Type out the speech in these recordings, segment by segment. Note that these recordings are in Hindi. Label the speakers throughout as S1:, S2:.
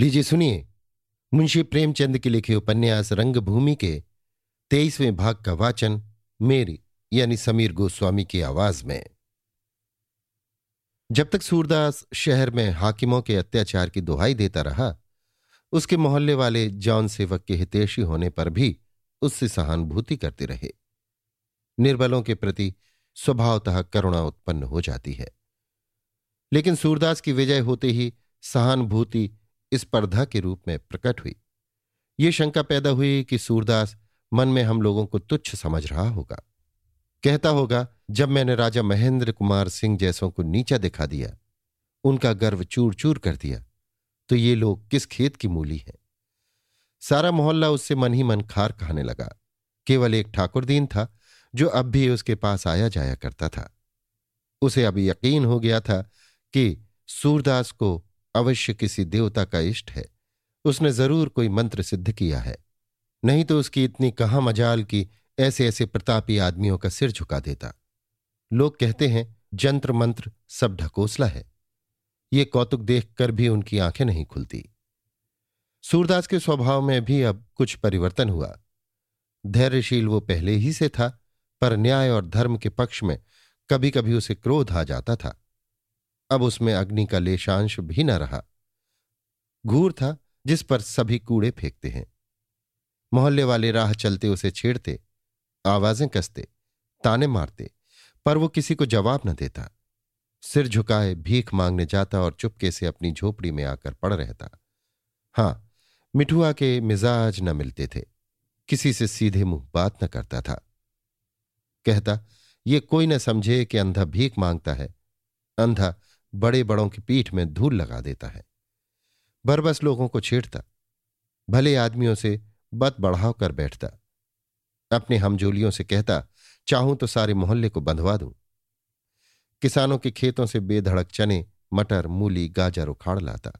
S1: लीजिए सुनिए। मुंशी प्रेमचंद के लिखे उपन्यास रंगभूमि के तेईसवें भाग का वाचन मेरी, यानी समीर गोस्वामी की आवाज़ में। जब तक सूरदास शहर में हाकिमों के अत्याचार की दुहाई देता रहा, उसके मोहल्ले वाले जौन सेवक के हितेशी होने पर भी उससे सहानुभूति करते रहे। निर्बलों के प्रति स्वभावतः करुणा उत्पन्न हो जाती है। लेकिन सूरदास की विजय होते ही सहानुभूति स्पर्धा के रूप में प्रकट हुई। ये शंका पैदा हुई कि सूरदास मन में हम लोगों को तुच्छ समझ रहा होगा। कहता होगा, जब मैंने राजा महेंद्र कुमार सिंह जैसों को नीचा दिखा दिया, उनका गर्व चूर चूर कर दिया तो ये लोग किस खेत की मूली हैं? सारा मोहल्ला उससे मन ही मन खार कहने लगा। केवल एक ठाकुरदीन था, जो अब भी उसके पास आया जाया करता था। उसे अब यकीन हो गया था कि सूरदास को अवश्य किसी देवता का इष्ट है। उसने ज़रूर कोई मंत्र सिद्ध किया है। नहीं तो उसकी इतनी कहाँ मजाल की ऐसे ऐसे प्रतापी आदमियों का सिर झुका देता। लोग कहते हैं, जंत्र मंत्र सब ढकोसला है। ये कौतुक देखकर भी उनकी आँखें नहीं खुलती। सूरदास के स्वभाव में भी अब कुछ परिवर्तन हुआ। धैर्यशील वो पहले ही से था, पर न्याय और धर्म के पक्ष में कभी कभी उसे क्रोध आ जाता था। अब उसमें अग्नि का लेशांश भी न रहा। घूर था, जिस पर सभी कूड़े फेंकते हैं। मोहल्ले वाले राह चलते, उसे छेड़ते, आवाज़ें कसते, ताने मारते, पर वो किसी को जवाब न देता। सिर झुकाए, भीख मांगने जाता और चुपके से अपनी झोपड़ी में आकर पड़ रहता। हाँ, मिठुआ के मिजाज न मिलते थे। किसी से सीधे मुँह बात न करता था। कहता, ये कोई न समझे कि अंधा भीख माँगता है। अंधा बड़े बड़ों की पीठ में धूल लगा देता है। बरबस लोगों को छेड़ता, भले आदमियों से बत बढ़ाव कर बैठता। अपने हमजोलियों से कहता, चाहूँ तो सारे मोहल्ले को बंधवा दूँ। किसानों के खेतों से बेधड़क चने, मटर, मूली, गाजर उखाड़ लाता।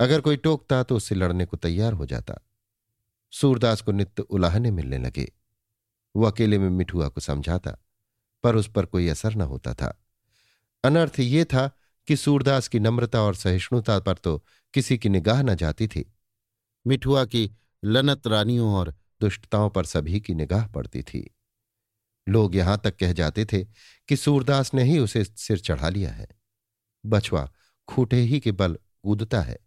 S1: अगर कोई टोकता तो उससे लड़ने को तैयार हो जाता। सूरदास को नित्य उलाहने मिलने लगे। वो अकेले में मिठुआ को समझाता, पर उस पर कोई असर न होता था। अनर्थ ये था कि सूरदास की नम्रता और सहिष्णुता पर तो किसी की निगाह न जाती थी। मिठुआ की लनत रानियों और दुष्टताओं पर सभी की निगाह पड़ती थी। लोग यहाँ तक कह जाते थे कि सूरदास ने ही उसे सिर चढ़ा लिया है। बछवा खूटे ही के बल कूदता है।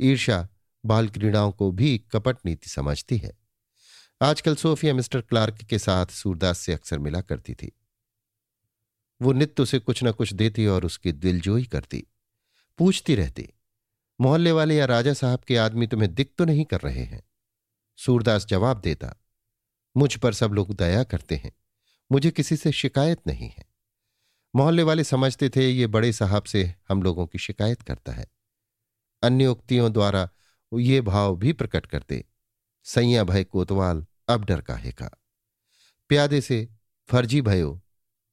S1: ईर्षा बाल क्रीड़ाओं को भी कपट नीति समझती है। आजकल सोफिया मिस्टर क्लार्क के साथ सूरदास से अक्सर मिला करती थी। वो नित्य उसे कुछ न कुछ देती और उसकी दिलजोई करती। पूछती रहती, मोहल्ले वाले या राजा साहब के आदमी तुम्हें दिक तो नहीं कर रहे हैं? सूरदास जवाब देता, मुझ पर सब लोग दया करते हैं, मुझे किसी से शिकायत नहीं है। मोहल्ले वाले समझते थे, ये बड़े साहब से हम लोगों की शिकायत करता है। अन्य उक्तियों द्वारा ये भाव भी प्रकट करते, सैया भय कोतवाल, अब डर का प्यादे से, फर्जी भयो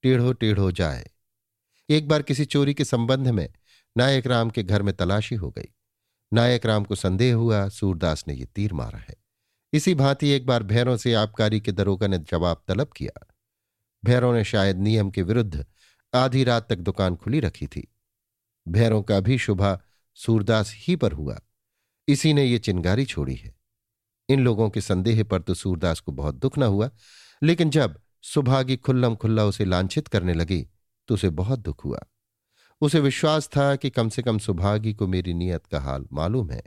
S1: टेढ़ो टेढ़ो जाए। एक बार किसी चोरी के संबंध में नायक राम के घर में तलाशी हो गई। नायक राम को संदेह हुआ, सूरदास ने यह तीर मारा है। इसी भांति एक बार भैरों से आबकारी के दरोगा ने जवाब तलब किया। भैरों ने शायद नियम के विरुद्ध आधी रात तक दुकान खुली रखी थी। भैरों का भी शुभा सूरदास ही पर हुआ। इसी ने ये चिंगारी छोड़ी है। इन लोगों के संदेह पर तो सूरदास को बहुत दुख न हुआ, लेकिन जब सुभागी खुल्लम खुल्ला उसे लांछित करने लगी तो उसे बहुत दुख हुआ। उसे विश्वास था कि कम से कम सुभागी को मेरी नीयत का हाल मालूम है।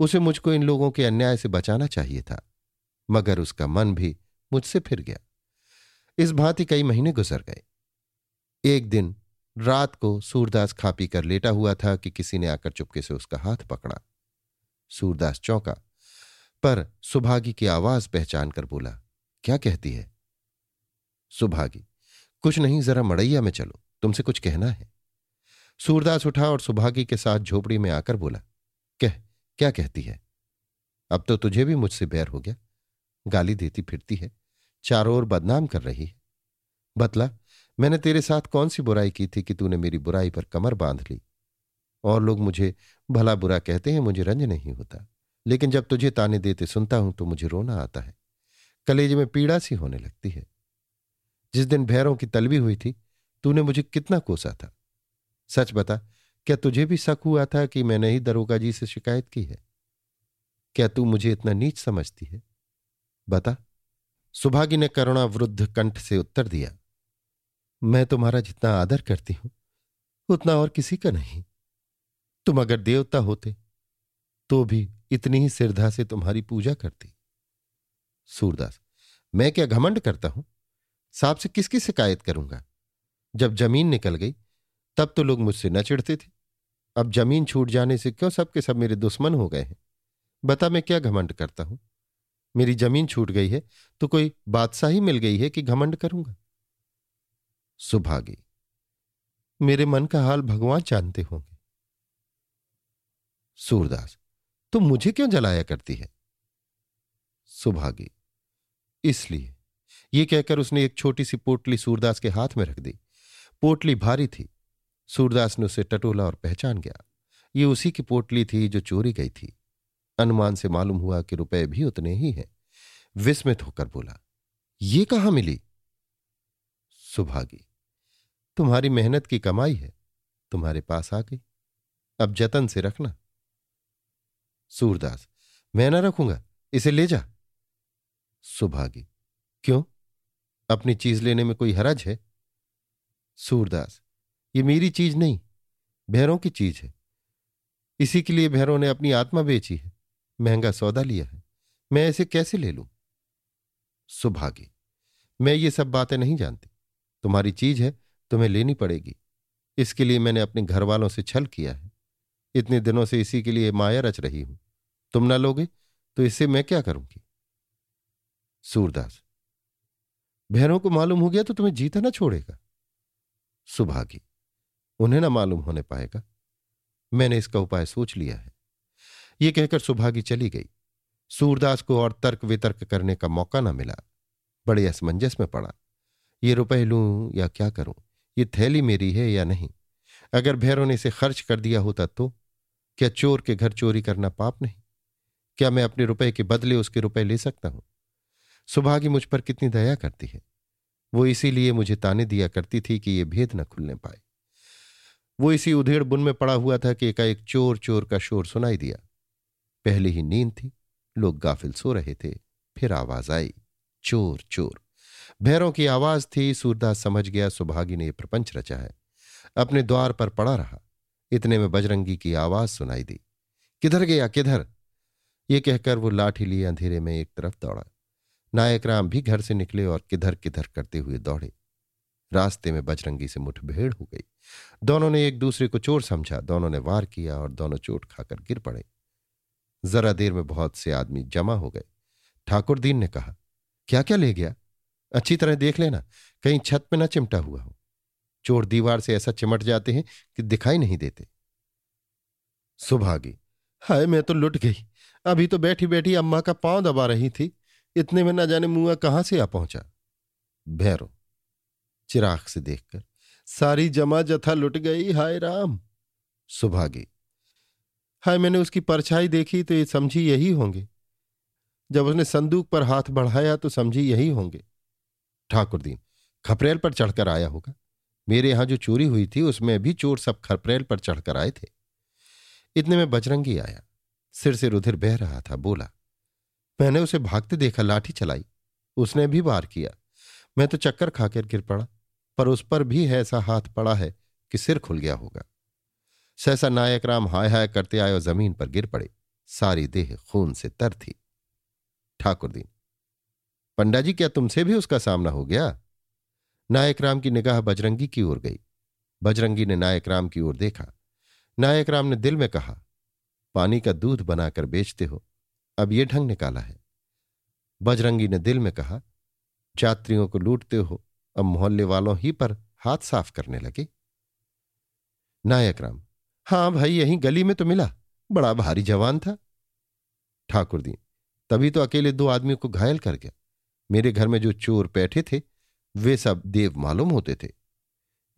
S1: उसे मुझको इन लोगों के अन्याय से बचाना चाहिए था, मगर उसका मन भी मुझसे फिर गया। इस भांति कई महीने गुजर गए। एक दिन रात को सूरदास खा पी कर लेटा हुआ था कि किसी ने आकर चुपके से उसका हाथ पकड़ा। सूरदास चौंका, पर सुभागी की आवाज़ पहचान कर बोला, क्या कहती है? सुभागी। कुछ नहीं, जरा मड़ैया में चलो, तुमसे कुछ कहना है। सूरदास उठा और सुभागी के साथ झोपड़ी में आकर बोला, कह, क्या कहती है? अब तो तुझे भी मुझसे बैर हो गया। गाली देती फिरती है, चारों ओर बदनाम कर रही है। बतला, मैंने तेरे साथ कौन सी बुराई की थी कि तूने मेरी बुराई पर कमर बाँध ली? और लोग मुझे, भला बुरा कहते हैं, मुझे रंज नहीं होता। लेकिन जब तुझे ताने देते सुनता हूँ तो मुझे रोना आता है। कलेजे में पीड़ा सी होने लगती है। जिस दिन भैरों की तलबी हुई थी, तूने मुझे कितना कोसा था। सच बता, क्या तुझे भी शक हुआ था कि मैंने ही दरोगा जी से शिकायत की है? क्या तू मुझे इतना नीच समझती है? बता, सुभागी ने करुणा वृद्ध कंठ से उत्तर दिया, मैं तुम्हारा जितना आदर करती हूँ, उतना और किसी का नहीं। तुम अगर देवता होते तो भी इतनी ही सिरधा से तुम्हारी पूजा करती। सूरदास, मैं क्या घमंड करता हूँ? साहब से किसकी शिकायत करूँगा? जब ज़मीन निकल गई, तब तो लोग मुझसे न चिढ़ते थे। अब ज़मीन छूट जाने से क्यों सबके सब मेरे दुश्मन हो गए हैं? बता मैं क्या घमंड करता हूँ? मेरी ज़मीन छूट गई है तो कोई बादशाही मिल गई है कि घमंड करूँगा? सुभागी, मेरे मन का हाल भगवान जानते होंगे। सूरदास, तुम मुझे क्यों जलाया करती है? सुभागी, इसलिए ये कहकर उसने एक छोटी सी पोटली सूरदास के हाथ में रख दी। पोटली भारी थी। सूरदास ने उसे टटोला और पहचान गया। ये उसी की पोटली थी जो चोरी गई थी। अनुमान से मालूम हुआ कि रुपए भी उतने ही हैं। विस्मित होकर बोला, ये कहाँ मिली? सुभागी, तुम्हारी मेहनत की कमाई है। तुम्हारे पास आ गई। अब जतन से रखना। सूरदास, मैं ना रखूँगा। इसे ले जा। सुभागी, क्यों? अपनी चीज़ लेने में कोई हरज है? सूरदास, ये मेरी चीज़ नहीं, भैरों की चीज़ है। इसी के लिए भैरों ने अपनी आत्मा बेची है, महँगा सौदा लिया है। मैं इसे कैसे ले लूँ? सुभागी, मैं ये सब बातें नहीं जानती। तुम्हारी चीज़ है, तुम्हें लेनी पड़ेगी। इसके लिए मैंने अपने घर वालों से छल किया है। इतने दिनों से इसी के लिए माया रच रही हूँ। तुम ना लोगे तो इससे मैं क्या करूँगी? सूरदास भैरों को मालूम हो गया तो तुम्हें जीता ना छोड़ेगा। सुभागी, उन्हें ना मालूम होने पाएगा। मैंने इसका उपाय सोच लिया है। ये कहकर सुभागी चली गई। सूरदास को और तर्क वितर्क करने का मौका ना मिला। बड़े असमंजस में पड़ा। ये रुपए लूँ या क्या करूँ? ये थैली मेरी है या नहीं? अगर भैरों ने इसे खर्च कर दिया होता तो? क्या चोर के घर चोरी करना पाप नहीं? क्या मैं अपने रुपए के बदले उसके रुपए ले सकता हूँ? सुभागी मुझ पर कितनी दया करती है। वो इसीलिए मुझे ताने दिया करती थी कि ये भेद न खुलने पाए। वो इसी उधेड़ बुन में पड़ा हुआ था कि एकाएक चोर चोर का शोर सुनाई दिया। पहले ही नींद थी। लोग गाफिल सो रहे थे। फिर आवाज़ आई चोर चोर भैरों की आवाज़ थी, सूरदास समझ गया सुभागी ने यह प्रपंच रचा है। अपने द्वार पर पड़ा रहा। इतने में बजरंगी की आवाज़ सुनाई दी, किधर गया, किधर? ये कहकर वो लाठी लिए अंधेरे में एक तरफ़ दौड़ा। नायक राम भी घर से निकले और किधर किधर करते हुए दौड़े। रास्ते में बजरंगी से मुठभेड़ हो गई। दोनों ने एक दूसरे को चोर समझा। दोनों ने वार किया और दोनों चोट खाकर गिर पड़े। जरा देर में बहुत से आदमी जमा हो गए। ठाकुर दीन ने कहा क्या क्या ले गया? अच्छी तरह देख लेना। कहीं छत पे ना चिमटा हुआ हो। चोर दीवार से ऐसा चिमट जाते हैं कि दिखाई नहीं देते। सुभागी, हाय, मैं तो लुट गई। अभी तो बैठी बैठी अम्मा का पाँव दबा रही थी। इतने में ना जाने मुआ कहाँ से आ पहुँचा? भैरो, चिराग से देखकर, सारी जमा जथा लुट गई, हाय राम। सुभागी, हाय मैंने उसकी परछाई देखी तो ये समझी यही होंगे। जब उसने संदूक पर हाथ बढ़ाया तो समझी यही होंगे। ठाकुर दीन खपरेल पर चढ़कर आया होगा। मेरे यहाँ जो चोरी हुई थी, उसमें भी चोर सब खपरेल पर चढ़कर आए थे। इतने में बजरंगी आया। सिर से रुधिर बह रहा था, बोला मैंने उसे भागते देखा लाठी चलाई। उसने भी वार किया। मैं तो चक्कर खाकर गिर पड़ा, पर उस पर भी ऐसा हाथ पड़ा है कि सिर खुल गया होगा। सहसा नायक राम हाय हाय करते आए और ज़मीन पर गिर पड़े। सारी देह खून से तर थी। ठाकुर दीन पंडा जी क्या तुमसे भी उसका सामना हो गया? नायक राम की निगाह बजरंगी की ओर गई। बजरंगी ने नायक राम की ओर देखा। नायक राम ने दिल में कहा, पानी का दूध बनाकर बेचते हो। अब ये ढंग निकाला है। बजरंगी ने दिल में कहा यात्रियों को लूटते हो, अब मोहल्ले वालों ही पर हाथ साफ़ करने लगे। नायक राम, हाँ भाई, यहीं गली में तो मिला। बड़ा भारी जवान था। ठाकुर दी, तभी तो अकेले दो आदमियों को घायल कर गया। मेरे घर में जो चोर बैठे थे, वे सब देव मालूम होते थे।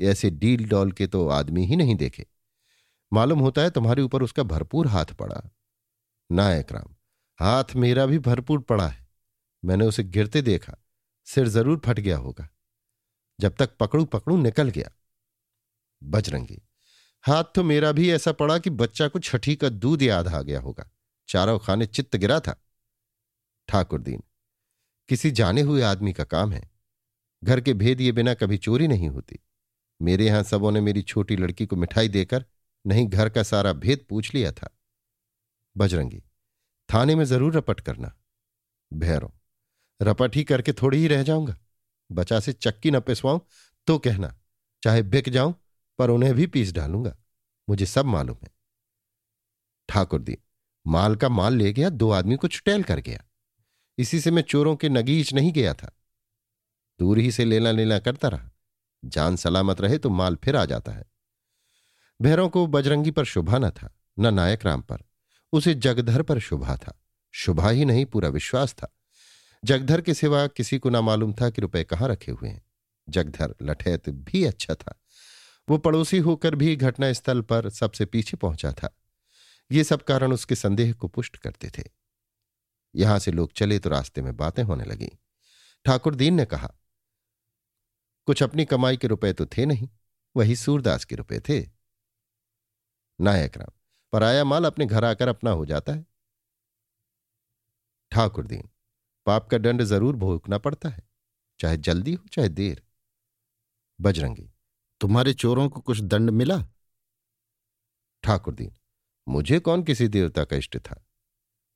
S1: ऐसे डील डॉल के तो आदमी ही नहीं देखे। मालूम होता है तुम्हारे ऊपर उसका भरपूर हाथ पड़ा। नायक राम हाथ मेरा भी भरपूर पड़ा है। मैंने उसे गिरते देखा, सिर ज़रूर फट गया होगा। जब तक पकड़ू पकड़ू निकल गया। बजरंगी हाथ तो मेरा भी ऐसा पड़ा कि बच्चा को छठी का दूध याद आ गया होगा। चारों खाने चित्त गिरा था। ठाकुर दीन किसी जाने हुए आदमी का काम है। घर के भेद ये बिना कभी चोरी नहीं होती। मेरे यहाँ सबों ने मेरी छोटी लड़की को मिठाई देकर नहीं घर का सारा भेद पूछ लिया था। बजरंगी थाने में ज़रूर रपट करना। भैरव, रपट ही करके थोड़ी ही रह जाऊँगा। बचा से चक्की न पिसवाऊं तो कहना, चाहे बिक जाऊँ, पर उन्हें भी पीस डालूँगा। मुझे सब मालूम है। ठाकुर दी, माल का माल ले गया, दो आदमी को छुटेल कर गया। इसी से मैं चोरों के नगीच नहीं गया था। दूर ही से लेना लेना करता रहा। जान सलामत रहे तो माल फिर आ जाता है। भैरों को बजरंगी पर शुभा न था, न नायक राम पर। उसे जगधर पर शुभा था। शुभा ही नहीं, पूरा विश्वास था। जगधर के सिवा किसी को ना मालूम था कि रुपए कहाँ रखे हुए हैं। जगधर लठैत भी अच्छा था। वो पड़ोसी होकर भी घटनास्थल पर सबसे पीछे पहुँचा था। ये सब कारण उसके संदेह को पुष्ट करते थे। यहाँ से लोग चले तो रास्ते में बातें होने लगी। ठाकुर दीन ने कहा, कुछ अपनी कमाई के रुपए तो थे नहीं, वही सूरदास के रुपए थे। नायक राम पराया माल अपने घर आकर अपना हो जाता है। ठाकुर दीन, पाप का दंड ज़रूर भोगना पड़ता है, चाहे जल्दी हो, चाहे देर। बजरंगी, तुम्हारे चोरों को कुछ दंड मिला? ठाकुर दीन, मुझे कौन किसी देवता का इष्ट था?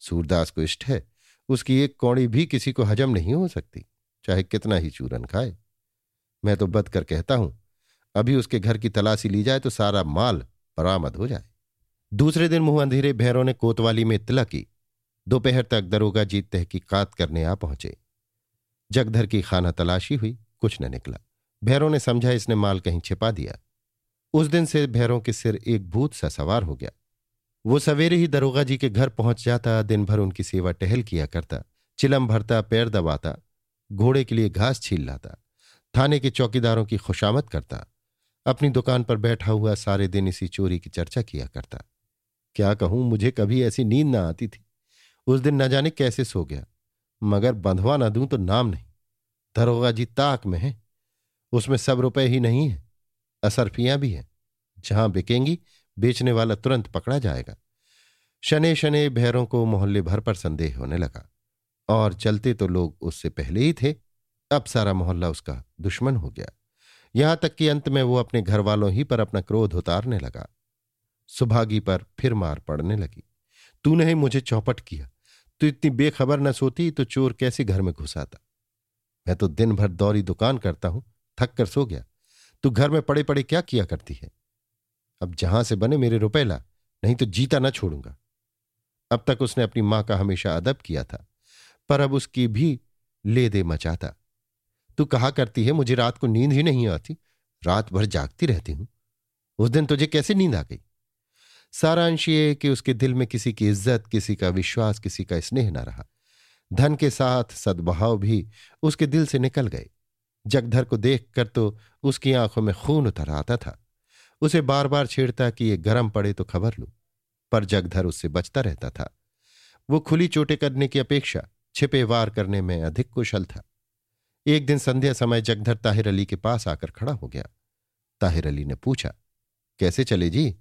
S1: सूरदास को इष्ट है, उसकी एक कौड़ी भी किसी को हजम नहीं हो सकती, चाहे कितना ही चूरन खाए। मैं तो बद कर कहता हूँ, अभी उसके घर की तलाशी ली जाए तो सारा माल बरामद हो जाए। दूसरे दिन मुँह अंधेरे भैरों ने कोतवाली में इतला की। दोपहर तक दरोगा जीत तहकीकात करने आ पहुँचे। जगधर की खाना तलाशी हुई, कुछ न निकला। भैरों ने समझा, इसने माल कहीं छिपा दिया। उस दिन से भैरों के सिर एक भूत सा सवार हो गया। वो सवेरे ही दरोगा जी के घर पहुँच जाता दिन भर उनकी सेवा टहल किया करता, चिलम भरता, पैर दबाता, घोड़े के लिए घास छील लाता, थाने के चौकीदारों की खुशामद करता, अपनी दुकान पर बैठा हुआ सारे दिन इसी चोरी की चर्चा किया करता। क्या कहूँ, मुझे कभी ऐसी नींद ना आती थी। उस दिन न जाने कैसे सो गया। मगर बंधवा न दूँ तो नाम नहीं। दरोगा जी ताक में है। उसमें सब रुपए ही नहीं है। असरफियाँ भी हैं। जहाँ बिकेंगी, बेचने वाला तुरंत पकड़ा जाएगा। शने शने भैरों को मोहल्ले भर पर संदेह होने लगा। और चलते तो लोग उससे पहले ही थे। अब सारा मोहल्ला उसका दुश्मन हो गया। यहाँ तक कि अंत में वो अपने घर वालों ही पर अपना क्रोध उतारने लगा। सुभागी पर फिर मार पड़ने लगी। तूने ही मुझे चौपट किया। तू इतनी बेखबर न सोती तो चोर कैसे घर में घुसाता मैं तो दिन भर दौरी दुकान करता हूँ, थक कर सो गया। तू घर में पड़े पड़े क्या किया करती है? अब जहाँ से बने मेरे रुपए ला, नहीं तो जीता ना छोड़ूँगा। अब तक उसने अपनी माँ का हमेशा अदब किया था, पर अब उसकी भी ले दे मचाता। तू कहा करती है, मुझे रात को नींद ही नहीं आती? रात भर जागती रहती हूँ। उस दिन तुझे कैसे नींद आ गई? सारांश ये कि उसके दिल में किसी की इज़्ज़त, किसी का विश्वास, किसी का स्नेह न रहा। धन के साथ सद्भाव भी उसके दिल से निकल गए। जगधर को देखकर तो उसकी आँखों में खून उतर आता था। उसे बार बार छेड़ता कि ये गर्म पड़े तो खबर लू, पर जगधर उससे बचता रहता था। वो खुली चोटें करने की अपेक्षा छिपे वार करने में अधिक कुशल था। एक दिन संध्या समय जगधर ताहिर अली के पास आकर खड़ा हो गया। ताहिर अली ने पूछा, कैसे चले जी?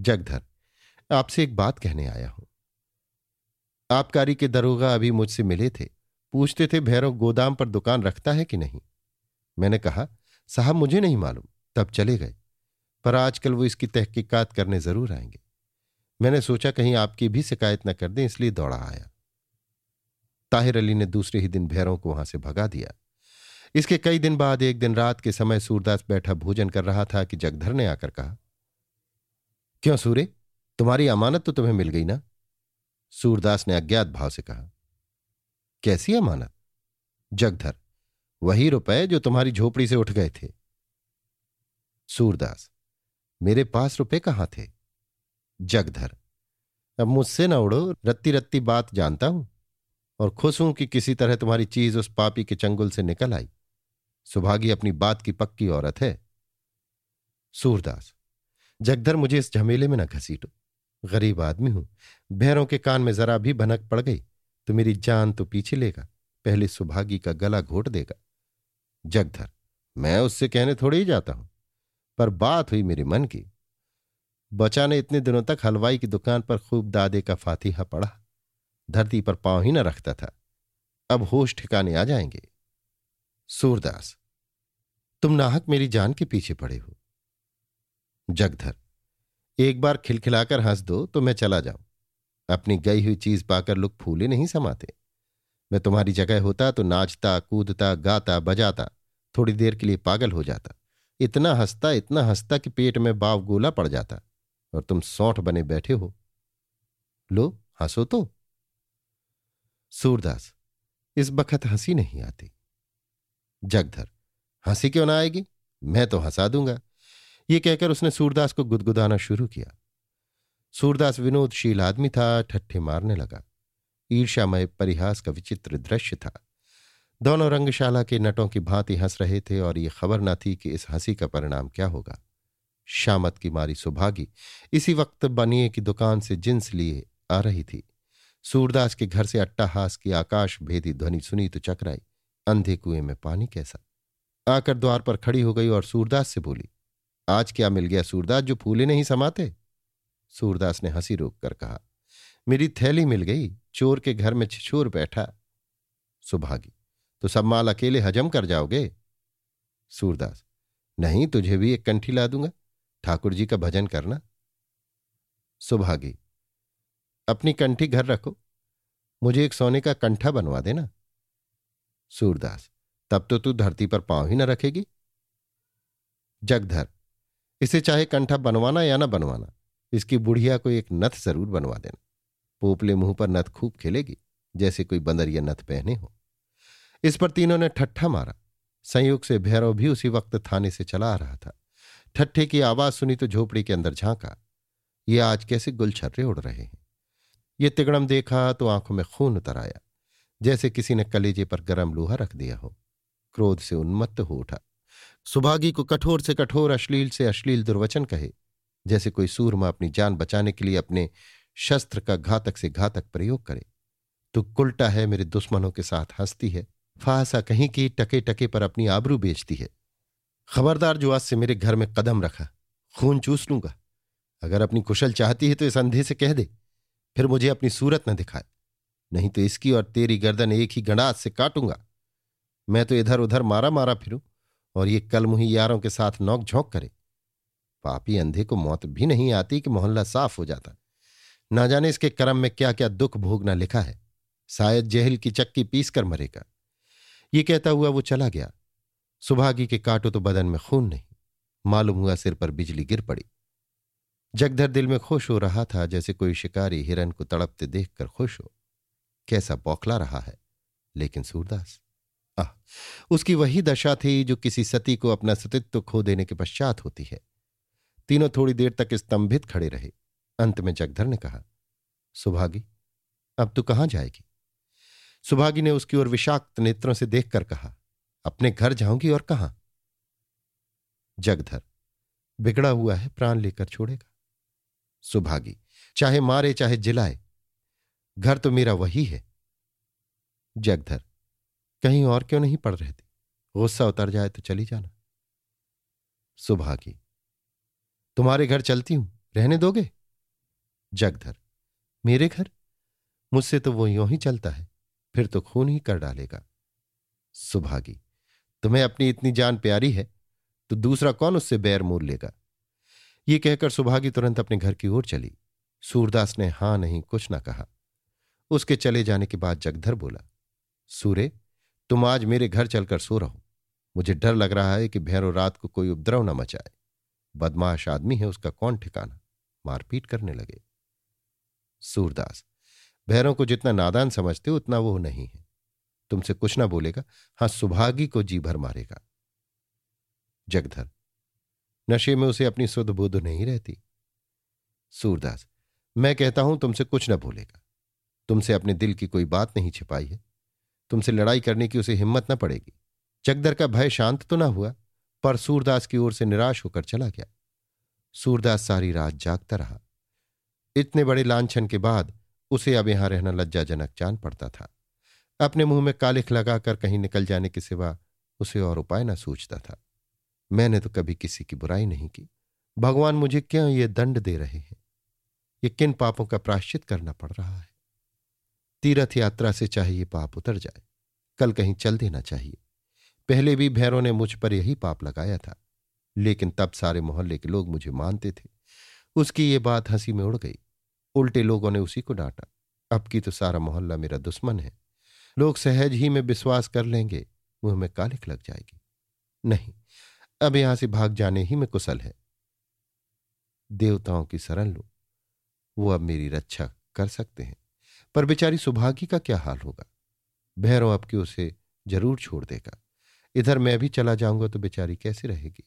S1: जगधर, आपसे एक बात कहने आया हूँ। आबकारी के दरोगा अभी मुझसे मिले थे। पूछते थे, भैरव, गोदाम पर दुकान रखता है कि नहीं? मैंने कहा, साहब, मुझे नहीं मालूम। तब चले गए। पर आजकल वो इसकी तहकीकात करने ज़रूर आएँगे। मैंने सोचा कहीं आपकी भी शिकायत न कर दें, इसलिए दौड़ा आया। ताहिर अली ने दूसरे ही दिन भैरों को वहाँ से भगा दिया। इसके कई दिन बाद, एक दिन रात के समय सूरदास बैठा भोजन कर रहा था कि जगधर ने आकर कहा क्यों सूर्य? तुम्हारी अमानत तो तुम्हें मिल गई ना? सूरदास ने अज्ञात भाव से कहा। कैसी अमानत? जगधर, वही रुपए जो तुम्हारी झोपड़ी से उठ गए थे। सूरदास, मेरे पास रुपए कहाँ थे? जगधर, अब मुझसे ना उड़ो रत्ती रत्ती बात जानता हूँ, और खुश हूँ कि किसी तरह तुम्हारी चीज़ उस पापी के चंगुल से निकल आई। सुभागी अपनी बात की पक्की औरत है। सूरदास जगधर मुझे इस झमेले में न घसीटो। गरीब आदमी हूँ। भैरों के कान में जरा भी भनक पड़ गई तो मेरी जान तो पीछे लेगा, पहले सुभागी का गला घोट देगा। जगधर, मैं उससे कहने थोड़े ही जाता हूँ, पर बात हुई मेरे मन की। बचा ने इतने दिनों तक हलवाई की दुकान पर खूब दादे का फातिहा पढ़ा धरती पर पाँव ही न रखता था। अब होश ठिकाने आ जाएँगे। सूरदास, तुम नाहक मेरी जान के पीछे पड़े हो। जगधर। एक बार खिलखिलाकर हंस दो तो मैं चला जाऊँ। अपनी गई हुई चीज़ पाकर लोग फूले नहीं समाते। मैं तुम्हारी जगह होता तो नाचता, कूदता, गाता, बजाता, थोड़ी देर के लिए पागल हो जाता। इतना हंसता इतना हंसता कि पेट में बाव गोला पड़ जाता, और तुम सौठ बने बैठे हो। लो, हंसो तो। सूरदास, इस बखत हँसी नहीं आती। जगधर, हँसी क्यों ना आएगी? मैं तो हंसा दूँगा। ये कहकर उसने सूरदास को गुदगुदाना शुरू किया। सूरदास विनोदशील आदमी था, ठट्ठे मारने लगा। ईर्ष्यामय परिहास का विचित्र दृश्य था। दोनों रंगशाला के नटों की भांति हंस रहे थे और ये खबर न थी कि इस हँसी का परिणाम क्या होगा। शामत की मारी सुभागी इसी वक्त बनिए की दुकान से जिन्स लिए आ रही थी। सूरदास के घर से अट्टाहास की आकाश भेदी ध्वनि सुनी तो चकराई। अंधे कुएँ में पानी कैसा। आकर द्वार पर खड़ी हो गई और सूरदास से बोली आज क्या मिल गया सूरदास जो फूले नहीं समाते? सूरदास ने हँसी रोक कर कहा, मेरी थैली मिल गई, चोर के घर में छिछोर बैठा। सुभागी तो सब माल अकेले हजम कर जाओगे? सूरदास, नहीं, तुझे भी एक कंठी ला दूँगा, ठाकुर जी का भजन करना। सुभागी, अपनी कंठी घर रखो, मुझे एक सोने का कंठा बनवा देना। सूरदास, तब तो तू धरती पर पाँव ही न रखेगी। जगधर इसे चाहे कंठा बनवाना या ना बनवाना, इसकी बुढ़िया को एक नथ ज़रूर बनवा देना। पोपले मुँह पर नथ खूब खेलेगी, जैसे कोई बंदरिया नथ पहने हो। इस पर तीनों ने ठट्ठा मारा। संयोग से भैरव भी उसी वक्त थाने से चला आ रहा था। ठट्ठे की आवाज़ सुनी तो झोपड़ी के अंदर झांका। ये आज कैसे गुलछर्रे उड़ रहे हैं? ये तिगड़म देखा तो आँखों में खून उतर आया, जैसे किसी ने कलेजे पर गरम लोहा रख दिया हो। क्रोध से उन्मत्त हो उठा। सुभागी को कठोर से कठोर, अश्लील से अश्लील दुर्वचन कहे, जैसे कोई सूरमा अपनी जान बचाने के लिए अपने शस्त्र का घातक से घातक प्रयोग करे। तू कुलटा है, मेरे दुश्मनों के साथ हंसती है फासा कहीं की टके टके पर अपनी आबरू बेचती है। खबरदार जो आज से मेरे घर में कदम रखा, खून चूस लूँगा। अगर अपनी कुशल चाहती है तो इस अंधे से कह दे, फिर मुझे अपनी सूरत न दिखाए। नहीं तो इसकी और तेरी गर्दन एक ही गणात से काटूँगा। मैं तो इधर उधर मारा मारा फिरूं। और ये कल मुही यारों के साथ नौक झोंक करे। पापी अंधे को मौत भी नहीं आती कि मोहल्ला साफ़ हो जाता। ना जाने इसके कर्म में क्या क्या दुख भोगना लिखा है। शायद जहल की चक्की पीस कर मरेगा। ये कहता हुआ वो चला गया। सुभागी के काटो तो बदन में खून नहीं। मालूम हुआ सिर पर बिजली गिर पड़ी। जगधर दिल में खुश हो रहा था, जैसे कोई शिकारी हिरन को तड़पते देखकर खुश हो। कैसा बौखला रहा है, लेकिन सूरदास। आह उसकी वही दशा थी जो किसी सती को अपना सतित्व खो देने के पश्चात होती है। तीनों थोड़ी देर तक स्तंभित खड़े रहे। अंत में जगधर ने कहा, सुभागी, अब तू कहाँ जाएगी? सुभागी ने उसकी ओर विषाक्त नेत्रों से देखकर कहा, अपने घर जाऊँगी और कहाँ? जगधर, बिगड़ा हुआ है प्राण लेकर छोड़ेगा। सुभागी, चाहे मारे चाहे जिलाए, घर तो मेरा वही है। जगधर कहीं और क्यों नहीं पड़ रहे थे गुस्सा उतर जाए तो चली जाना। सुभागी। तुम्हारे घर चलती हूँ। रहने दोगे? जगधर। मेरे घर? मुझसे तो वो यूँ ही चलता है। फिर तो खून ही कर डालेगा। सुभागी। तुम्हें अपनी इतनी जान प्यारी है तो दूसरा कौन उससे बैर मोल लेगा? ये कहकर सुभागी तुरंत अपने घर की ओर चली। सूरदास ने हाँ नहीं कुछ ना कहा। उसके चले जाने के बाद जगधर बोला, सूरे तुम आज मेरे घर चलकर सो रहो। मुझे डर लग रहा है कि भैरव रात को कोई उपद्रव न मचाए। बदमाश आदमी है, उसका कौन ठिकाना? मारपीट करने लगे। सूरदास, भैरों को जितना नादान समझते उतना वो नहीं है। तुमसे कुछ ना बोलेगा, हाँ, सुभागी को जी भर मारेगा। जगधर, नशे में उसे अपनी सुध बुध नहीं रहती। सूरदास, मैं कहता हूँ, तुमसे कुछ न बोलेगा। तुमसे अपने दिल की कोई बात नहीं छिपाई है। तुमसे लड़ाई करने की उसे हिम्मत न पड़ेगी। जगदर का भय शांत तो ना हुआ, पर सूरदास की ओर से निराश होकर चला गया। सूरदास सारी रात जागता रहा। इतने बड़े लांछन के बाद उसे अब यहाँ रहना लज्जाजनक जान पड़ता था। अपने मुँह में कालिख लगाकर कहीं निकल जाने के सिवा उसे और उपाय न सूझता था। मैंने तो कभी किसी की बुराई नहीं की। भगवान मुझे क्यों ये दंड दे रहे हैं? ये किन पापों का प्राश्चित करना पड़ रहा है? तीर्थ यात्रा से चाहे ये पाप उतर जाए। कल कहीं चल देना चाहिए। पहले भी भैरों ने मुझ पर यही पाप लगाया था। लेकिन तब सारे मोहल्ले के लोग मुझे मानते थे। उसकी ये बात हँसी में उड़ गई। उल्टे लोगों ने उसी को डांटा। अब की तो सारा मोहल्ला मेरा दुश्मन है। लोग सहज ही में विश्वास कर लेंगे मुँह में कालिक लग जाएगी। नहीं, अब यहाँ से भाग जाने ही में कुशल है। देवताओं की शरण लो। वो अब मेरी रक्षा कर सकते हैं। पर बेचारी सुभागी का क्या हाल होगा? भैरव अब की उसे ज़रूर छोड़ देगा? इधर मैं भी चला जाऊँगा तो बेचारी कैसे रहेगी?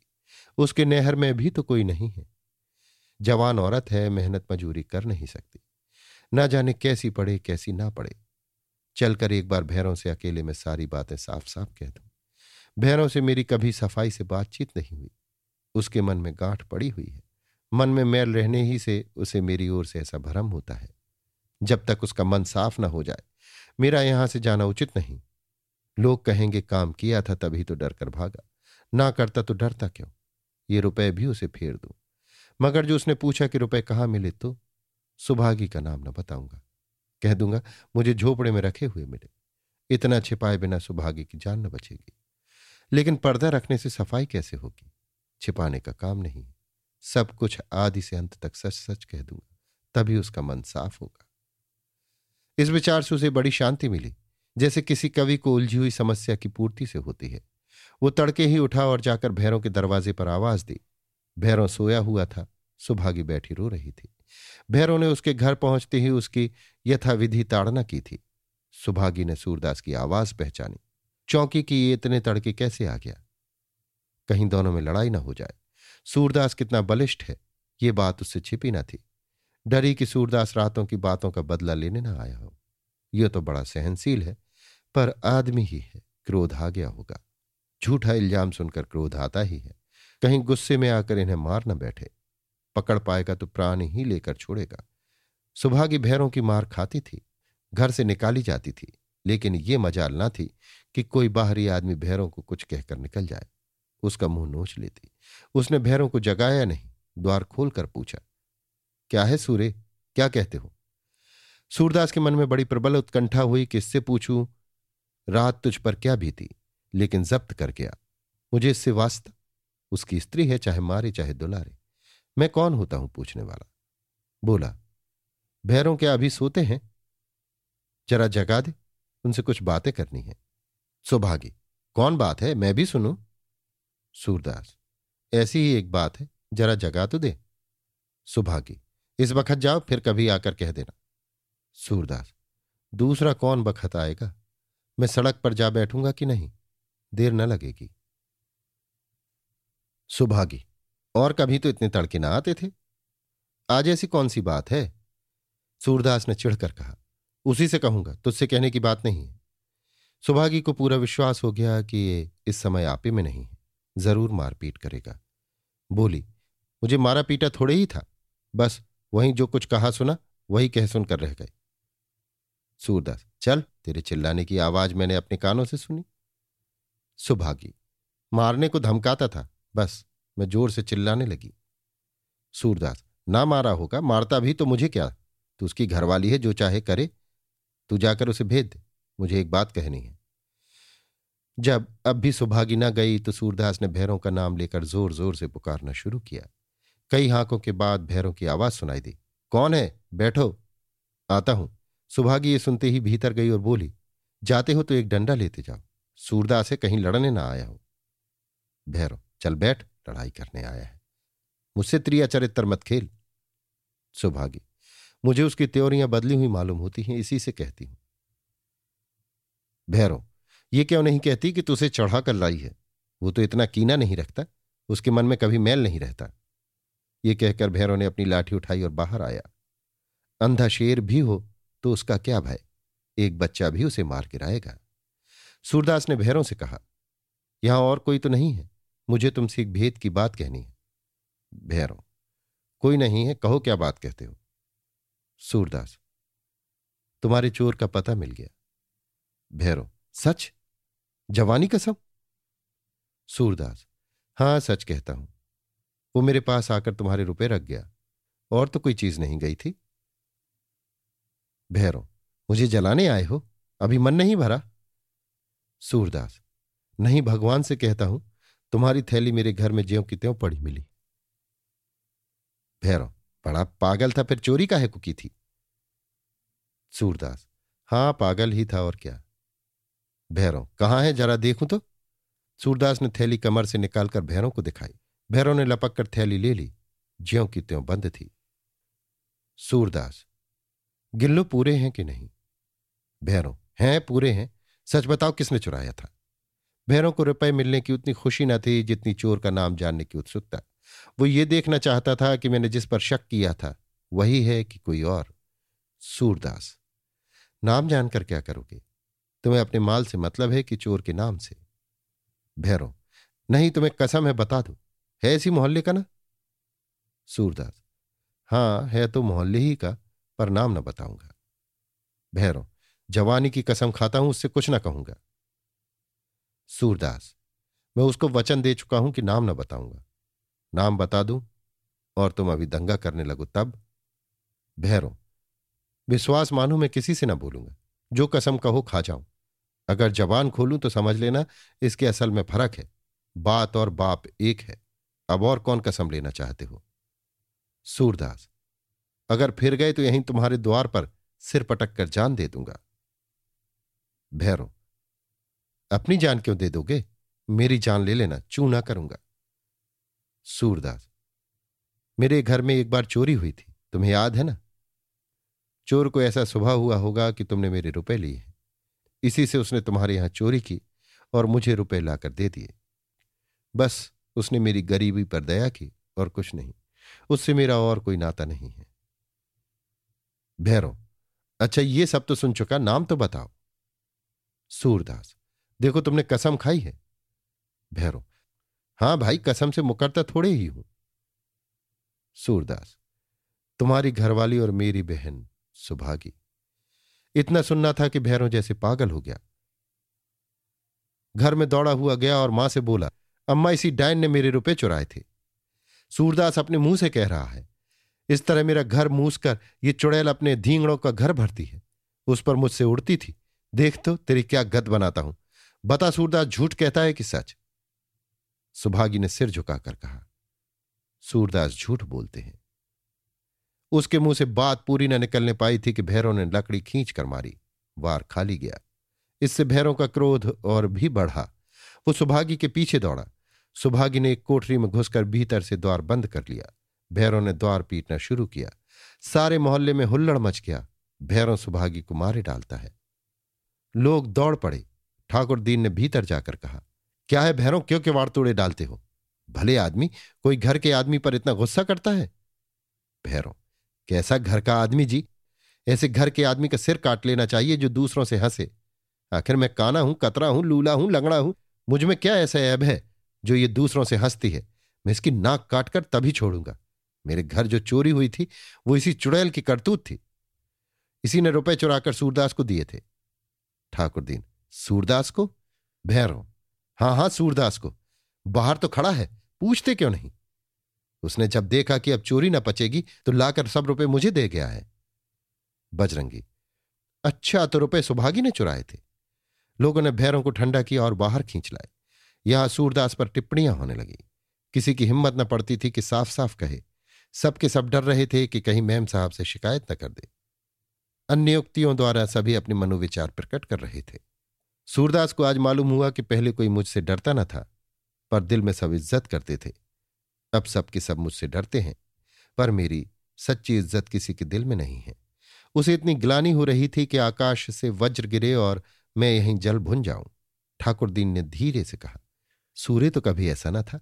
S1: उसके नहर में भी तो कोई नहीं है। जवान औरत है, मेहनत मजूरी कर नहीं सकती। ना जाने कैसी पड़े कैसी ना पड़े चलकर एक बार भैरों से अकेले में सारी बातें साफ़ साफ़ कह दूँ। भैरों से मेरी कभी सफ़ाई से बातचीत नहीं हुई। उसके मन में गांठ पड़ी हुई है। मन में मैल रहने ही से उसे मेरी ओर से ऐसा भरम होता है। जब तक उसका मन साफ़ न हो जाए। मेरा यहाँ से जाना उचित नहीं। लोग कहेंगे, काम किया था तभी तो डर कर भागा। ना करता तो डरता क्यों? ये रुपए भी उसे फेर दू। मगर जो उसने पूछा कि रुपए कहाँ मिले तो सुभागी का नाम न बताऊँगा। कह दूँगा, मुझे झोपड़े में रखे हुए मिले। इतना छिपाए बिना सुभागी की जान न बचेगी। लेकिन पर्दा रखने से सफ़ाई कैसे होगी? छिपाने का काम नहीं। सब कुछ आदि से अंत तक सच सच कह दूँगा, तभी उसका मन साफ़ होगा। इस विचार से उसे बड़ी शांति मिली, जैसे किसी कवि को उलझी हुई समस्या की पूर्ति से होती है। वो तड़के ही उठा और जाकर भैरों के दरवाजे पर आवाज़ दी। भैरों सोया हुआ था, सुभागी बैठी रो रही थी। भैरों ने उसके घर पहुँचते ही उसकी यथाविधि ताड़ना की थी। सुभागी ने सूरदास की आवाज़ पहचानी। चौकी की ये इतने तड़के कैसे आ गया? कहीं दोनों में लड़ाई ना हो जाए। सूरदास कितना बलिष्ठ है, ये बात उससे छिपी ना थी। डरी कि सूरदास रातों की बातों का बदला लेने ना आया हो। यह तो बड़ा सहनशील है, पर आदमी ही है, क्रोध आ गया होगा। झूठा इल्ज़ाम सुनकर क्रोध आता ही है। कहीं गुस्से में आकर इन्हें मार न बैठे। पकड़ पाएगा तो प्राण ही लेकर छोड़ेगा। सुभागी भैरों की मार खाती थी, घर से निकाली जाती थी, लेकिन ये मजाल ना थी कि कोई बाहरी आदमी भैरों को कुछ कहकर निकल जाए। उसका मुँह नोच लेती। उसने भैरों को जगाया नहीं, द्वार खोलकर पूछा क्या है सूर्य? क्या कहते हो? सूरदास के मन में बड़ी प्रबल उत्कंठा हुई कि इससे पूछूँ? रात तुझ पर क्या बीती, लेकिन जब्त कर गया। मुझे इससे वास्ता, उसकी स्त्री है, चाहे मारे, चाहे दुलारे। मैं कौन होता हूँ पूछने वाला? बोला, भैरों क्या अभी सोते हैं? जरा जगा दे, उनसे कुछ बातें करनी है। सुभागी कौन बात है? मैं भी सुनू? सूरदास, ऐसी ही एक बात है, जरा जगा तो दे। सुभागी इस बखत जाओ, फिर कभी आकर कह देना। सूरदास, दूसरा कौन बखत आएगा? मैं सड़क पर जा बैठूँगा कि नहीं? देर न लगेगी। सुभागी, और कभी तो इतने तड़के ना आते थे। आज ऐसी कौन सी बात है? सूरदास ने चिढ़कर कहा, उसी से कहूँगा, तुझसे कहने की बात नहीं है। सुभागी को पूरा विश्वास हो गया कि ये इस समय आपे में नहीं है। ज़रूर मारपीट करेगा। बोली, मुझे मारा पीटा थोड़े ही था। बस वहीं जो कुछ कहा सुना, वही कह सुनकर रह गए सूरदास, चल, तेरे चिल्लाने की आवाज़ मैंने अपने कानों से सुनी। सुभागी, मारने को धमकाता था, बस, मैं ज़ोर से चिल्लाने लगी। सूरदास, ना मारा होगा, मारता भी तो मुझे क्या? तू उसकी घरवाली है, जो चाहे करे। तू जाकर उसे भेज दे, मुझे एक बात कहनी है। जब अब भी सुभागी ना गई तो सूरदास ने भैरों का नाम लेकर ज़ोर ज़ोर से पुकारना शुरू किया। कई हाकों के बाद भैरों की आवाज़ सुनाई दी। कौन है? बैठो। आता हूँ। सुभागी ये सुनते ही भीतर गई और बोली, जाते हो तो एक डंडा लेते जाओ। सूरदास से कहीं लड़ने ना आया हो। भैरव चल बैठ, लड़ाई करने आया है। मुझसे त्रिया चरित्र मत खेल। सुभागी, मुझे उसकी त्योरियाँ बदली हुई मालूम होती हैं, इसी से कहती हूँ। भैरव ये क्यों नहीं कहती कि तुझे चढ़ा कर लाई है? वो तो इतना कीना नहीं रखता। उसके मन में कभी मैल नहीं रहता। ये कहकर भैरव ने अपनी लाठी उठाई और बाहर आया। अंधा शेर भी हो तो उसका क्या भय? एक बच्चा भी उसे मार गिराएगा सूरदास ने भैरों से कहा, यहाँ और कोई तो नहीं है। मुझे तुमसे एक भेद की बात कहनी है। भैरव कोई नहीं है, कहो क्या बात कहते हो? सूरदास, तुम्हारे चोर का पता मिल गया। भैरव सच? जवानी कसम? सूरदास, हाँ, सच कहता हूँ। वो मेरे पास आकर तुम्हारे रुपए रख गया। और तो कोई चीज़ नहीं गई थी। भैरव, मुझे जलाने आए हो? अभी मन नहीं भरा। सूरदास, नहीं, भगवान से कहता हूँ, तुम्हारी थैली मेरे घर में ज्यो की त्यों पड़ी मिली। भैरव, बड़ा पागल था, फिर चोरी का है कुकी थी। सूरदास, हाँ, पागल ही था, और क्या? भैरव, कहाँ है? जरा देखूँ तो। सूरदास ने थैली कमर से निकालकर भैरव को दिखाई। भैरव ने लपक कर थैली ले ली, ज्यों की त्यों बंद थी। सूरदास, गिल्लो पूरे हैं कि नहीं? भैरव, हैं पूरे हैं, सच बताओ किसने चुराया था? भैरों को रुपए मिलने की उतनी खुशी न थी जितनी चोर का नाम जानने की उत्सुकता। वो ये देखना चाहता था कि मैंने जिस पर शक किया था, वही है कि कोई और। सूरदास, नाम जानकर क्या करोगे? तुम्हें अपने माल से मतलब है कि चोर के नाम से? भैरव, नहीं, तुम्हें कसम है, बता दो। है इसी मोहल्ले का ना? सूरदास। हाँ, है तो मोहल्ले ही का, पर नाम न बताऊँगा। भैरव जवानी की कसम खाता हूँ, उससे कुछ ना कहूँगा। सूरदास, मैं उसको वचन दे चुका हूँ कि नाम न बताऊँगा। नाम बता दूँ, और तुम अभी दंगा करने लगो तब? भैरव विश्वास मानो मैं किसी से ना बोलूँगा। जो कसम कहो खा जाऊँ। अगर जबान खोलूं तो समझ लेना, इसके असल में फ़र्क है। बात और बाप एक है। अब और कौन कसम लेना चाहते हो? सूरदास, अगर फिर गए तो यहीं तुम्हारे द्वार पर सिर पटक कर जान दे दूँगा। भैरव अपनी जान क्यों दे दोगे? मेरी जान ले लेना, चू ना करूँगा। सूरदास, मेरे घर में एक बार चोरी हुई थी, तुम्हें याद है ना? चोर को ऐसा स्वभाव हुआ होगा कि तुमने मेरे रुपए लिए हैं। इसी से उसने तुम्हारे यहाँ चोरी की और मुझे रुपए लाकर दे दिए। बस उसने मेरी गरीबी पर दया की और कुछ नहीं। उससे मेरा और कोई नाता नहीं है। भैरव अच्छा ये सब तो सुन चुका, नाम तो बताओ। सूरदास, देखो तुमने कसम खाई है? भैरव, हाँ भाई, कसम से मुकरता थोड़े ही हूँ। सूरदास, तुम्हारी घरवाली और मेरी बहन सुभागी। इतना सुनना था कि भैरव जैसे पागल हो गया। घर में दौड़ा हुआ गया और माँ से बोला अम्मा इसी डायन ने मेरे रुपए चुराए थे। सूरदास अपने मुँह से कह रहा है, इस तरह मेरा घर मूस कर ये चुड़ैल अपने धींगड़ों का घर भरती है। उस पर मुझसे उड़ती थी, देख तो तेरी क्या गद बनाता हूँ। बता सूरदास, झूठ कहता है कि सच? सुभागी ने सिर झुकाकर कहा, सूरदास झूठ बोलते हैं। उसके मुँह से बात पूरी न निकलने पाई थी कि भैरों ने लकड़ी खींच कर मारी, वार खाली गया। इससे भैरों का क्रोध और भी बढ़ा। वो सुभागी के पीछे दौड़ा सुभागी ने एक कोठरी में घुसकर भीतर से द्वार बंद कर लिया। भैरों ने द्वार पीटना शुरू किया। सारे मोहल्ले में हुल्लड़ मच गया। भैरों सुभागी को मारे डालता है। लोग दौड़ पड़े। ठाकुर दीन ने भीतर जाकर कहा, क्या है भैरों? क्यों के वाड़ तोड़े डालते हो? भले आदमी, कोई घर के आदमी पर इतना गुस्सा करता है? भैरों, कैसा घर का आदमी जी? ऐसे घर के आदमी का सिर काट लेना चाहिए जो दूसरों से हंसे। आखिर मैं काना हूँ, कतरा हूँ, लूला हूँ, लंगड़ा हूँ। मुझमें क्या ऐसा ऐब है? जो ये दूसरों से हंसती है, मैं इसकी नाक काटकर तभी छोड़ूँगा। मेरे घर जो चोरी हुई थी, वो इसी चुड़ैल की करतूत थी। इसी ने रुपए चुराकर सूरदास को दिए थे। ठाकुर दीन सूरदास को? भैरव हाँ हाँ, सूरदास को। बाहर तो खड़ा है, पूछते क्यों नहीं? उसने जब देखा कि अब चोरी ना पचेगी तो लाकर सब रुपए मुझे दे गया है। बजरंगी अच्छा तो रुपए सुभागी ने चुराए थे। लोगों ने भैरों को ठंडा किया और बाहर खींच लाए। यहाँ सूरदास पर टिप्पणियाँ होने लगी। किसी की हिम्मत न पड़ती थी कि साफ़ साफ़ कहे। सबके सब डर रहे थे कि कहीं मैम साहब से शिकायत न कर दे। अन्य युक्तियों द्वारा सभी अपने मनोविचार प्रकट कर रहे थे। सूरदास को आज मालूम हुआ कि पहले कोई मुझसे डरता न था, पर दिल में सब इज़्ज़त करते थे। अब सबके सब मुझसे डरते हैं, पर मेरी सच्ची इज़्ज़त किसी के दिल में नहीं है। उसे इतनी ग्लानी हो रही थी कि आकाश से वज्र गिरे और मैं यहीं जल भुन जाऊँ ठाकुर दीन ने धीरे से कहा। सूर्य तो कभी ऐसा ना था।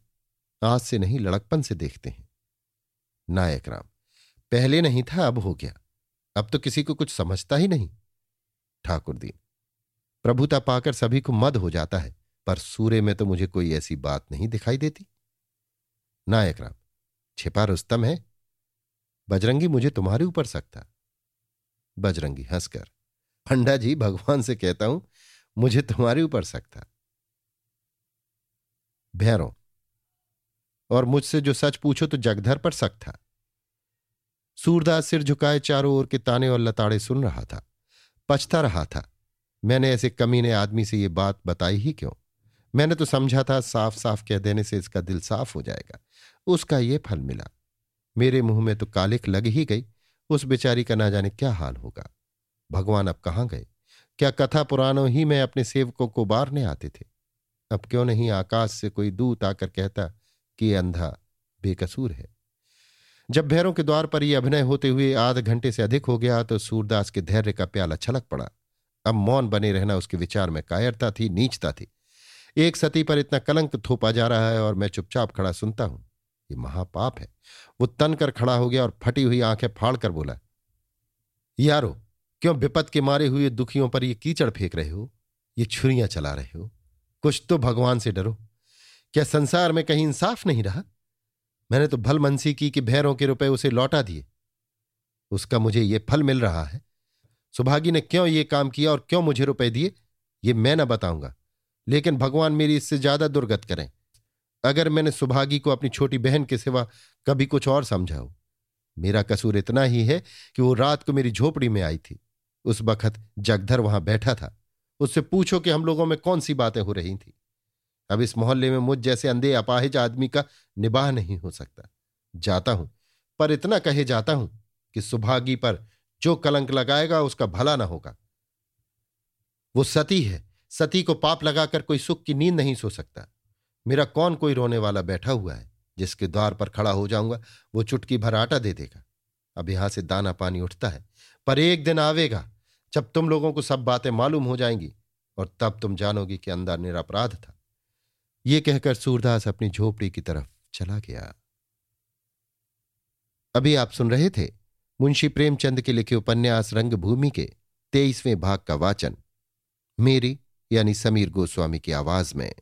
S1: आज से नहीं, लड़कपन से देखते हैं। नायक राम, पहले नहीं था, अब हो गया। अब तो किसी को कुछ समझता ही नहीं। ठाकुर दीन, प्रभुता पाकर सभी को मद हो जाता है, पर सूर्य में तो मुझे कोई ऐसी बात नहीं दिखाई देती। नायक राम, छिपा रुस्तम है। बजरंगी मुझे तुम्हारे ऊपर सकता। बजरंगी हंसकर, पंडा जी, भगवान से कहता हूँ, मुझे तुम्हारे ऊपर सकता। भैरों और मुझसे जो सच पूछो तो जगधर पर सक था। सूरदास सिर झुकाए चारों ओर के ताने और लताड़े सुन रहा था, पछता रहा था, मैंने ऐसे कमीने आदमी से ये बात बताई ही क्यों? मैंने तो समझा था साफ़ साफ़ कह देने से इसका दिल साफ़ हो जाएगा, उसका ये फल मिला। मेरे मुँह में तो कालिक लग ही गई, उस बेचारी का ना जाने क्या हाल होगा। भगवान अब कहाँ गए? क्या कथा पुराणों ही में अपने सेवकों को बारने आते थे? अब क्यों नहीं आकाश से कोई दूत आकर कहता कि अंधा, बेकसूर है। जब भैरों के द्वार पर यह अभिनय होते हुए आध घंटे से अधिक हो गया तो सूरदास के धैर्य का प्याला छलक पड़ा। अब मौन बने रहना उसके विचार में कायरता थी, नीचता थी। एक सती पर इतना कलंक थोपा जा रहा है और मैं चुपचाप खड़ा सुनता हूँ। ये महापाप है। वो तन कर खड़ा हो गया और फटी हुई आँखें फाड़ कर बोला, यारो, क्यों विपत के मारे हुए दुखियों पर ये कीचड़ फेंक रहे हो? ये छुरियाँ चला रहे हो? कुछ तो भगवान से डरो। क्या संसार में कहीं इंसाफ नहीं रहा? मैंने तो भल मनसी की कि भैरों के रुपए उसे लौटा दिए। उसका मुझे ये फल मिल रहा है। सुभागी ने क्यों ये काम किया और क्यों मुझे रुपए दिए, ये मैं ना बताऊँगा। लेकिन भगवान मेरी इससे ज़्यादा दुर्गत करें। अगर मैंने सुभागी को अपनी छोटी बहन के सिवा कभी कुछ और समझा हो। मेरा कसूर इतना ही है कि वो रात को मेरी झोपड़ी में आई थी। उस वक्त जगधर वहाँ बैठा था। उससे पूछो कि हम लोगों में कौन सी बातें हो रही थी। अब इस मोहल्ले में मुझ जैसे अंधे अपाहिज आदमी का निबाह नहीं हो सकता। जाता हूँ, पर इतना कहे जाता हूँ कि सुभागी पर जो कलंक लगाएगा उसका भला ना होगा। वो सती है, सती को पाप लगाकर कोई सुख की नींद नहीं सो सकता। मेरा कौन कोई रोने वाला बैठा हुआ है, जिसके द्वार पर खड़ा हो जाऊँगा, वो चुटकी भर आटा दे देगा। अब यहाँ से दाना पानी उठता है, पर एक दिन आवेगा जब तुम लोगों को सब बातें मालूम हो जाएँगी और तब तुम जानोगे कि अंदर निरापराध था। ये कहकर सूरदास अपनी झोपड़ी की तरफ़ चला गया। अभी आप सुन रहे थे मुंशी प्रेमचंद के लिखे उपन्यास रंगभूमि के तेईसवें भाग का वाचन, मेरी यानी समीर गोस्वामी की आवाज़ में।